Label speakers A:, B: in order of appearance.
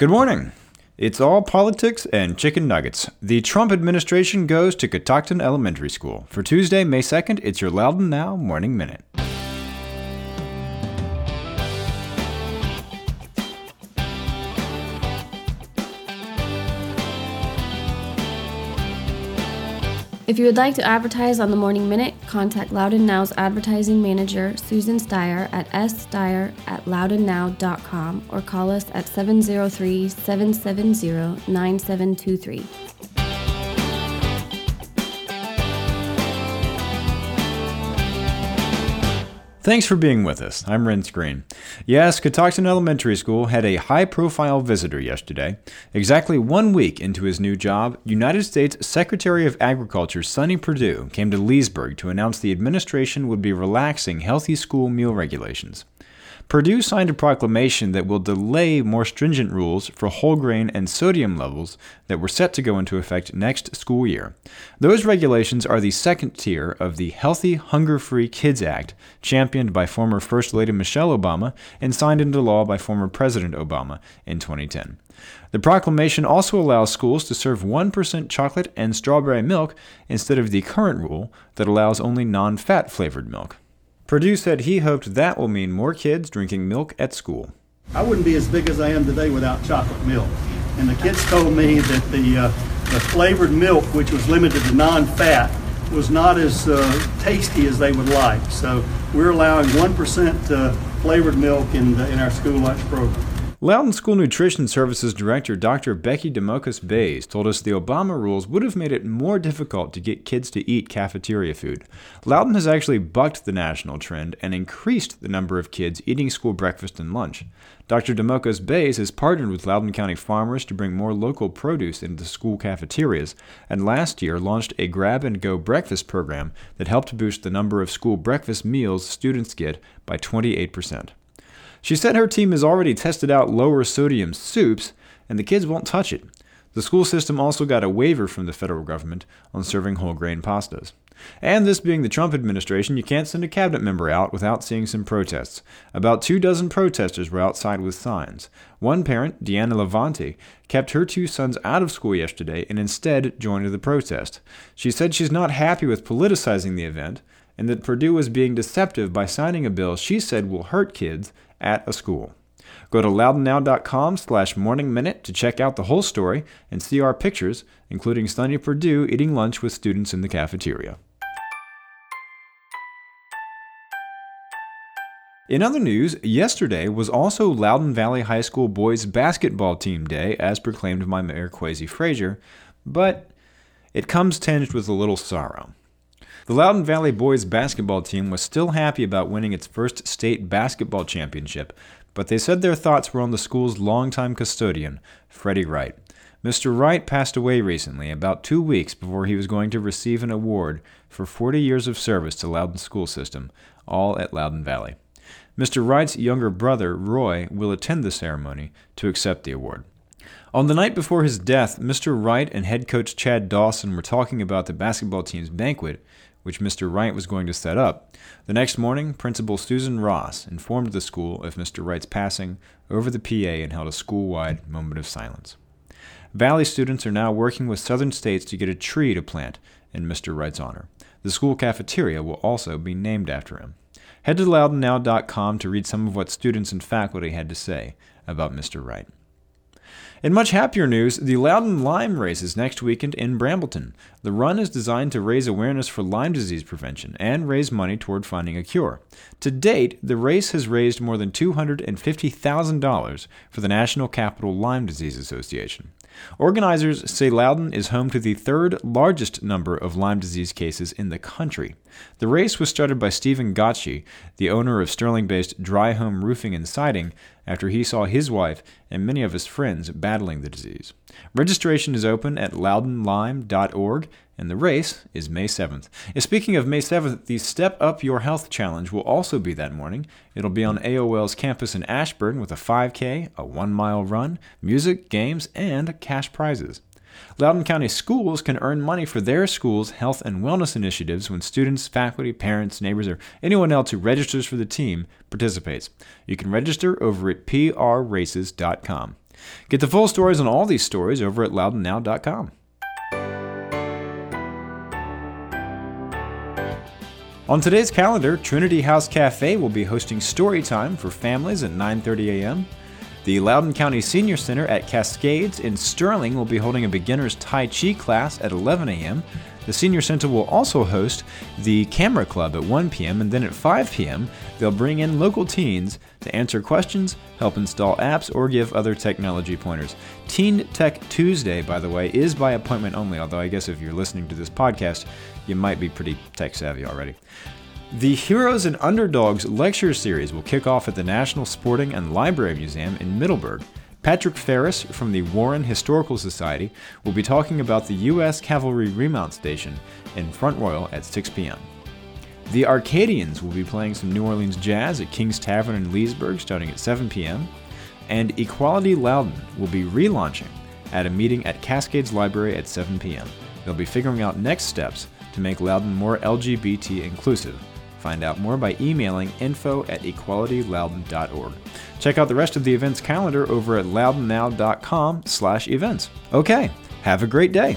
A: Good morning. It's all politics and chicken nuggets. The Trump administration goes to Catoctin Elementary School. For Tuesday, May 2nd, it's your Loudoun Now Morning Minute.
B: If you would like to advertise on the Morning Minute, contact Loudoun Now's advertising manager, Susan Steyer, at ssteyer at loudounnow.com or call us at 703 770 9723.
A: Thanks for being with us. I'm Renss Greene. Yes, Catoctin Elementary School had a high profile visitor yesterday. Exactly one week into his new job, United States Secretary of Agriculture Sonny Perdue came to Leesburg to announce the administration would be relaxing healthy school meal regulations. Perdue signed a proclamation that will delay more stringent rules for whole grain and sodium levels that were set to go into effect next school year. Those regulations are the second tier of the Healthy, Hunger Free Kids Act, championed by former First Lady Michelle Obama and signed into law by former President Obama in 2010. The proclamation also allows schools to serve 1% chocolate and strawberry milk instead of the current rule that allows only non fat flavored milk. Perdue said he hoped that will mean more kids drinking milk at school.
C: I wouldn't be as big as I am today without chocolate milk. And the kids told me that the, uh, the flavored milk, which was limited to non fat, was not as uh, tasty as they would like. So we're allowing 1% uh, flavored milk in, the, in our school lunch program.
A: Loudoun School Nutrition Services Director Dr. Becky Domokos-Bays told us the Obama rules would have made it more difficult to get kids to eat cafeteria food. Loudoun has actually bucked the national trend and increased the number of kids eating school breakfast and lunch. Dr. Domokos-Bays has partnered with Loudoun County farmers to bring more local produce into school cafeterias, and last year launched a grab and go breakfast program that helped boost the number of school breakfast meals students get by 28%. She said her team has already tested out lower sodium soups, and the kids won't touch it. The school system also got a waiver from the federal government on serving whole grain pastas. And this being the Trump administration, you can't send a cabinet member out without seeing some protests. About two dozen protesters were outside with signs. One parent, Deanna Levante, kept her two sons out of school yesterday and instead joined the protest. She said she's not happy with politicizing the event and that Perdue was being deceptive by signing a bill she said will hurt kids at a school. Go to loudounnow.com slash morningminute to check out the whole story and see our pictures, including Sonny Perdue eating lunch with students in the cafeteria. In other news, yesterday was also Loudoun Valley High School boys basketball team day, as proclaimed by Mayor Kwasi Fraser, but it comes tinged with a little sorrow. The Loudoun Valley boys basketball team was still happy about winning its first state basketball championship, but they said their thoughts were on the school's longtime custodian, Freddie Wright. Mr. Wright passed away recently, about two weeks before he was going to receive an award for 40 years of service to Loudoun school system, all at Loudoun Valley. Mr. Wright's younger brother, Roy, will attend the ceremony to accept the award. On the night before his death, Mr. Wright and head coach Chad Dawson were talking about the basketball team's banquet which Mr. Wright was going to set up. The next morning, Principal Susan Ross informed the school of Mr. Wright's passing over the PA and held a school wide moment of silence. Valley students are now working with Southern states to get a tree to plant in Mr. Wright's honor. The school cafeteria will also be named after him. Head to loudounnow.com to read some of what students and faculty had to say about Mr. Wright. In much happier news, the Loudoun Lyme race is next weekend in Brambleton. The run is designed to raise awareness for Lyme disease prevention and raise money toward finding a cure. To date, the race has raised more than $250,000 for the National Capital Lyme Disease Association. Organizers say Loudoun is home to the third largest number of Lyme disease cases in the country. The race was started by Stephen Gotchi, the owner of Sterling based Dry Home Roofing and Siding, after he saw his wife and many of his friends battling the disease. Registration is open at loudounlyme.org and the race is May 7th. And speaking of May 7th, the Step Up Your Health Challenge will also be that morning. It'll be on AOL's campus in Ashburn with a 5K, a one mile run, music, games, and cash prizes. Loudoun County schools can earn money for their school's health and wellness initiatives when students, faculty, parents, neighbors, or anyone else who registers for the team participates. You can register over at prraces.com. Get the full stories on all these stories over at loudounnow.com. On today's calendar, Trinity House Cafe will be hosting story time for families at 9:30 a.m. The Loudoun County Senior Center at Cascades in Sterling will be holding a beginner's Tai Chi class at 11 a.m. The Senior Center will also host the Camera Club at 1 p.m. and then at 5 p.m. they'll bring in local teens to answer questions, help install apps, or give other technology pointers. Teen Tech Tuesday, by the way, is by appointment only, although I guess if you're listening to this podcast, you might be pretty tech savvy already. The Heroes and Underdogs lecture series will kick off at the National Sporting and Library Museum in Middleburg. Patrick Ferris from the Warren Historical Society will be talking about the U.S. Cavalry Remount Station in Front Royal at 6 p.m. The Arcadians will be playing some New Orleans jazz at King's Tavern in Leesburg starting at 7 p.m. And Equality Loudoun will be relaunching at a meeting at Cascades Library at 7 p.m. They'll be figuring out next steps to make Loudoun more LGBT inclusive. Find out more by emailing info at equalityloudoun.org. Check out the rest of the events calendar over at loudounnow.com slash events. Okay, have a great day.